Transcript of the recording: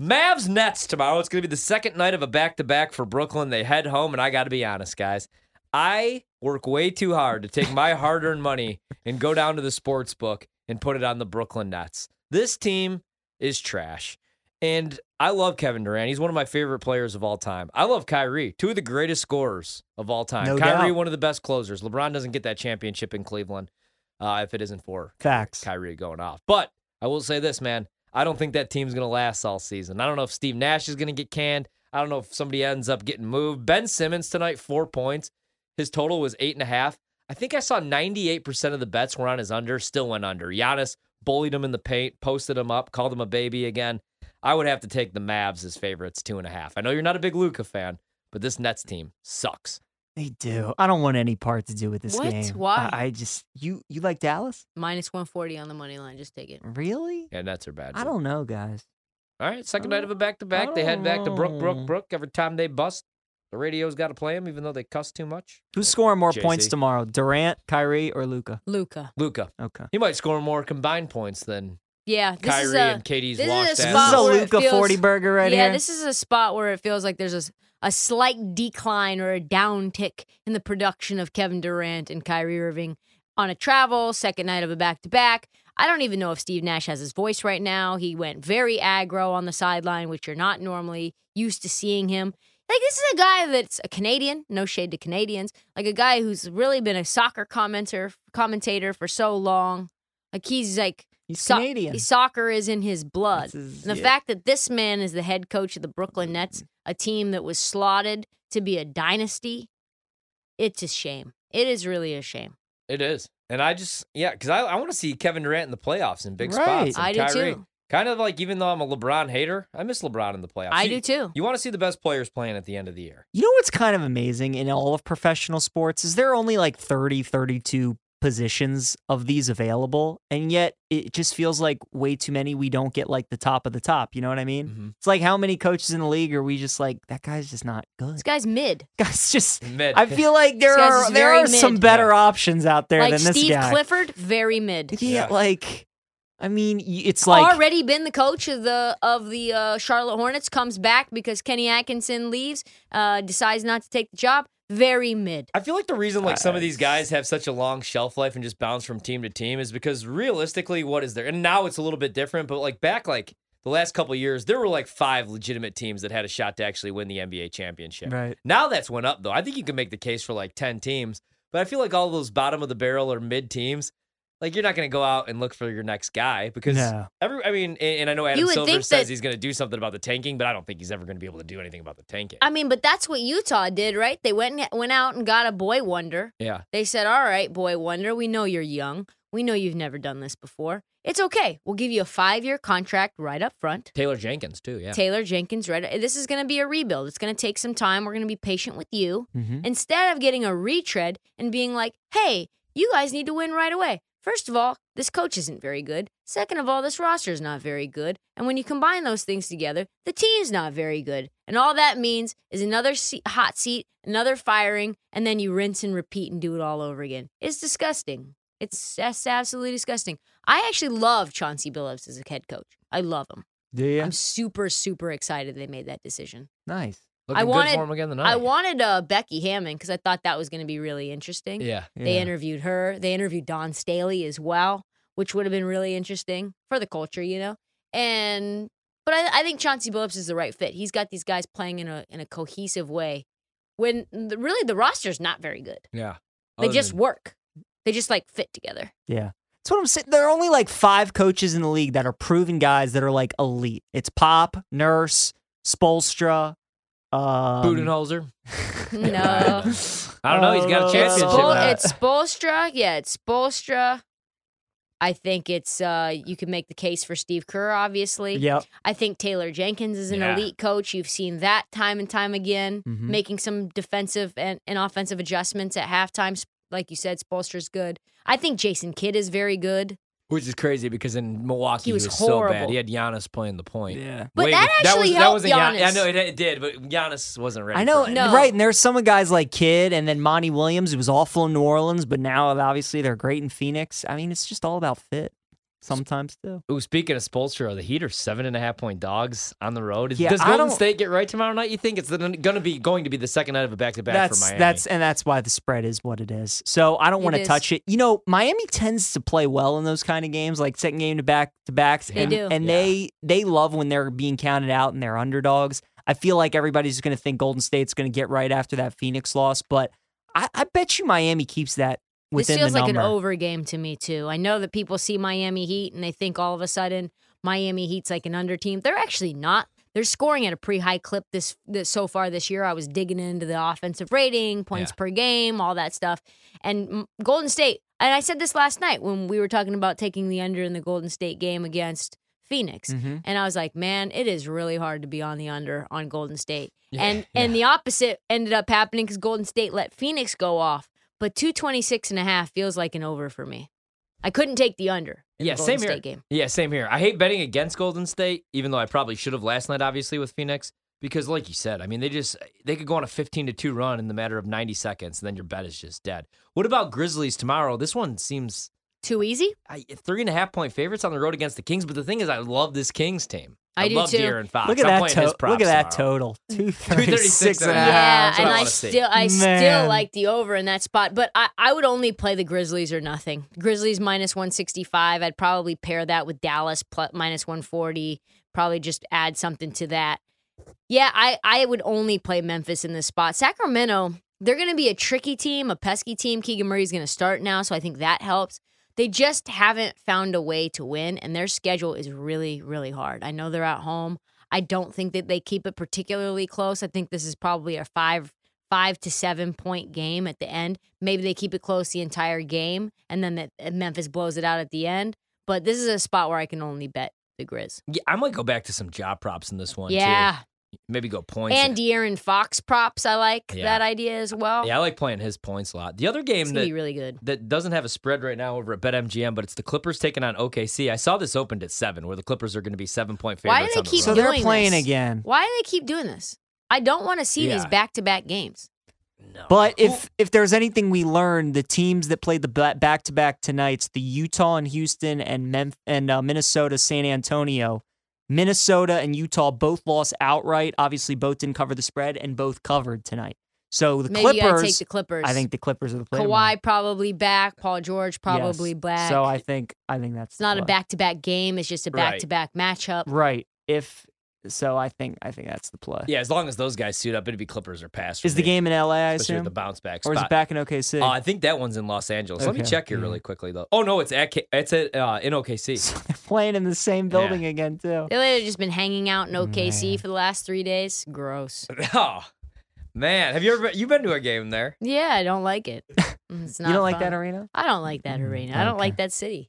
Mavs Nets tomorrow. It's going to be the second night of a back to back for Brooklyn. They head home, and I got to be honest, guys. I work way too hard to take my hard earned money and go down to the sports book and put it on the Brooklyn Nets. This team is trash. And I love Kevin Durant. He's one of my favorite players of all time. I love Kyrie, two of the greatest scorers of all time. No Kyrie, doubt. one of the best closers. LeBron doesn't get that championship in Cleveland uh, if it isn't for Facts. Kyrie going off. But I will say this, man. I don't think that team's going to last all season. I don't know if Steve Nash is going to get canned. I don't know if somebody ends up getting moved. Ben Simmons tonight, four points. His total was eight and a half. I think I saw 98% of the bets were on his under, still went under. Giannis bullied him in the paint, posted him up, called him a baby again. I would have to take the Mavs as favorites, two and a half. I know you're not a big Luka fan, but this Nets team sucks. They do. I don't want any part to do with this What? game. Why? I, I just you you like Dallas? Minus 140 on the money line. Just take it. Really? Yeah, Nets are bad. I don't know, guys. All right, second night of a back to back. They head back to Brook, Brook. Brook. Every time they bust, the radio's got to play them, even though they cuss too much. Who's scoring more points tomorrow? Durant, Kyrie, or Luka? Luka. Luka. Okay. He might score more combined points than Yeah. This Kyrie is a, and KD's this is a washed This is a Luka feels- forty burger right yeah, here. this is a spot where it feels like there's a, a slight decline or a downtick in the production of Kevin Durant and Kyrie Irving on a travel, second night of a back to back. I don't even know if Steve Nash has his voice right now. He went very aggro on the sideline, which you're not normally used to seeing him. Like, this is a guy that's a Canadian, no shade to Canadians, like a guy who's really been a soccer commenter, commentator for so long. Like, he's like, He's so- Canadian. soccer is in his blood. Is- And the yeah. fact that this man is the head coach of the Brooklyn Nets, a team that was slotted to be a dynasty, it's a shame. It is really a shame. It is. And I just, yeah, because I, I want to see Kevin Durant in the playoffs in big Right. spots. and I do too. Kind of like, even though I'm a LeBron hater, I miss LeBron in the playoffs. I You- do too. You want to see the best players playing at the end of the year. You know what's kind of amazing in all of professional sports is there are only like 30, 32 positions of these available, and yet it just feels like way too many we don't get like the top of the top. You know what I mean? Mhm. It's like how many coaches in the league are we just like that guy's just not good. This guy's mid. Guy's just. Mid. I feel like there are there very are some mid. better options out there Like than this guy, Steve guy. Clifford, very mid. Yeah, Yeah. like I mean, it's like Already been the coach of the of the uh, Charlotte Hornets, comes back because Kenny Atkinson leaves, uh, decides not to take the job. Very mid. I feel like the reason like some of these guys have such a long shelf life and just bounce from team to team is because realistically, what is there? And now it's a little bit different, but like back like the last couple of years, there were like five legitimate teams that had a shot to actually win the NBA championship. right. Now that's went up though. I think you can make the case for like ten teams, but I feel like all those bottom of the barrel or mid teams, like you're not going to go out and look for your next guy because No. every. I mean, and, and I know Adam You Silver says that- he's going to do something about the tanking, but I don't think he's ever going to be able to do anything about the tanking. I mean, but that's what Utah did, right? They went and, went out and got a boy wonder. yeah, They said, "All right, boy wonder, we know you're young. We know you've never done this before. It's okay. We'll give you a five year contract right up front. Taylor Jenkins too. Yeah, Taylor Jenkins, right? This is going to be a rebuild. It's going to take some time. We're going to be patient with you. Mhm. Instead of getting a retread and being like, hey, you guys need to win right away. First of all, this coach isn't very good. Second of all, this roster is not very good. And when you combine those things together, the team's not very good. And all that means is another se- hot seat, another firing, and then you rinse and repeat and do it all over again. It's disgusting. It's absolutely disgusting. I actually love Chauncey Billups as a head coach. I love him. Do you? I'm super, super excited they made that decision. nice. Looking I good wanted- for him again tonight. I wanted uh, Becky Hammon because I thought that was going to be really interesting. Yeah, They Yeah. interviewed her. They interviewed Dawn Staley as well, which would have been really interesting for the culture, you know. And but I, I think Chauncey Billups is the right fit. He's got these guys playing in a in a cohesive way. When the, really the roster's not very good. yeah. They Other just than- work. They just like fit together. Yeah. That's what I'm saying. There are only like five coaches in the league that are proven guys that are like elite. It's Pop, Nurse, Spoelstra, um, Budenholzer. No. I don't know. He's got a championship. Spol- now. it's Spoelstra. Yeah, it's Spoelstra. I think it's uh you can make the case for Steve Kerr, obviously. Yep. I think Taylor Jenkins is an Yeah. elite coach. You've seen that time and time again, Mhm. making some defensive and, and offensive adjustments at halftime. Sp- Like you said, Spoelstra's good. I think Jason Kidd is very good. Which is crazy because in Milwaukee He he was was, so bad. He had Giannis playing the point. Yeah. But Way that be- actually was, helped that wasn't Gian- Giannis. Yeah, no, it, it did, but Giannis wasn't ready. I know, for it. No. right? And there's some guys like Kidd and then Monty Williams, who was awful in New Orleans, but now obviously they're great in Phoenix. I mean, it's just all about fit. Sometimes too. Ooh, speaking of Spoelstra, the Heat are seven and a half point dogs on the road. Yeah, Does I Golden don't- State get right tomorrow night? You think it's going to be going to be the second night of a back to back for That's Miami? that's and that's why the spread is what it is. So I don't want to touch it. You know, Miami tends to play well in those kind of games, like second game to back to backs. They and, do. and Yeah. they they love when they're being counted out and they're underdogs. I feel like everybody's going to think Golden State's going to get right after that Phoenix loss, but I, I bet you Miami keeps that within this feels like an over game to me too. I know that people see Miami Heat and they think all of a sudden Miami Heat's like an under team. They're actually not. They're scoring at a pretty high clip this, this so far this year. I was digging into the offensive rating, points Yeah. per game, all that stuff. And Golden State, and I said this last night when we were talking about taking the under in the Golden State game against Phoenix. Mhm. And I was like, man, it is really hard to be on the under on Golden State. Yeah, and and the opposite ended up happening because Golden State let Phoenix go off. But 226 and a half feels like an over for me. I couldn't take the under Yeah, the same here. Game. Yeah, same here. I hate betting against Golden State, even though I probably should have last night, obviously, with Phoenix. Because, like you said, I mean, they just they could go on a fifteen to two run in the matter of ninety seconds, and then your bet is just dead. What about Grizzlies tomorrow? This one seems Too easy? I, three and a half point favorites on the road against the Kings. But the thing is, I love this Kings team. I do love too. De'Aaron Fox. Look at I'm that playing his to- props look at that tomorrow. total. 236 236 and a half. Yeah, and I I still I still like the over in that spot, but I, I would only play the Grizzlies or nothing. Grizzlies minus 165. I'd probably pair that with Dallas plus minus 140. Probably just add something to that. Yeah, I, I would only play Memphis in this spot. Sacramento, they're going to be a tricky team, a pesky team. Keegan Murray's going to start now, so I think that helps. They just haven't found a way to win, and their schedule is really, really hard. I know they're at home. I don't think that they keep it particularly close. I think this is probably a five five to seven point game at the end. Maybe they keep it close the entire game, and then uh, Memphis blows it out at the end. But this is a spot where I can only bet the Grizz. Yeah, I might go back to some job props in this one. Yeah, too. Maybe go points. and De'Aaron Fox props. I like Yeah. that idea as well. yeah, I like playing his points a lot. The other game that be really good. that doesn't have a spread right now over at BetMGM, but it's the Clippers taking on OKC. I saw this opened at seven, where the Clippers are going to be seven point favorites. Why do they on the keep So they're playing this. again. Why do they keep doing this? I don't want to see these back to back games. No. But Who- if if there's anything we learned, the teams that played the back to back tonight's the Utah and Houston and Memphis and uh, Minnesota San Antonio. Minnesota and Utah both lost outright. Obviously, both didn't cover the spread and both covered tonight. So the Maybe you gotta Clippers, take the Clippers. I think the Clippers are the play. Kawhi probably back. Paul George probably Yes. back. So I think I think that's it's not the a back to back game. It's just a back to back matchup. right. If so, I think I think that's the play. yeah, as long as those guys suit up, it'd be Clippers or pass. for Is the game in LA? I especially with assume, the bounce back or is it back in OKC? Uh, I think that one's in Los Angeles. Let me check here really quickly though. Oh no, it's at it's at uh, in OKC. so they're playing in the same building again too. They've just been hanging out in OKC Man. for the last three days. Gross. oh man, have you ever been, you been to a game there? Yeah, I don't like it. It's not You don't like that fun. arena? I don't like that arena. I don't like that city.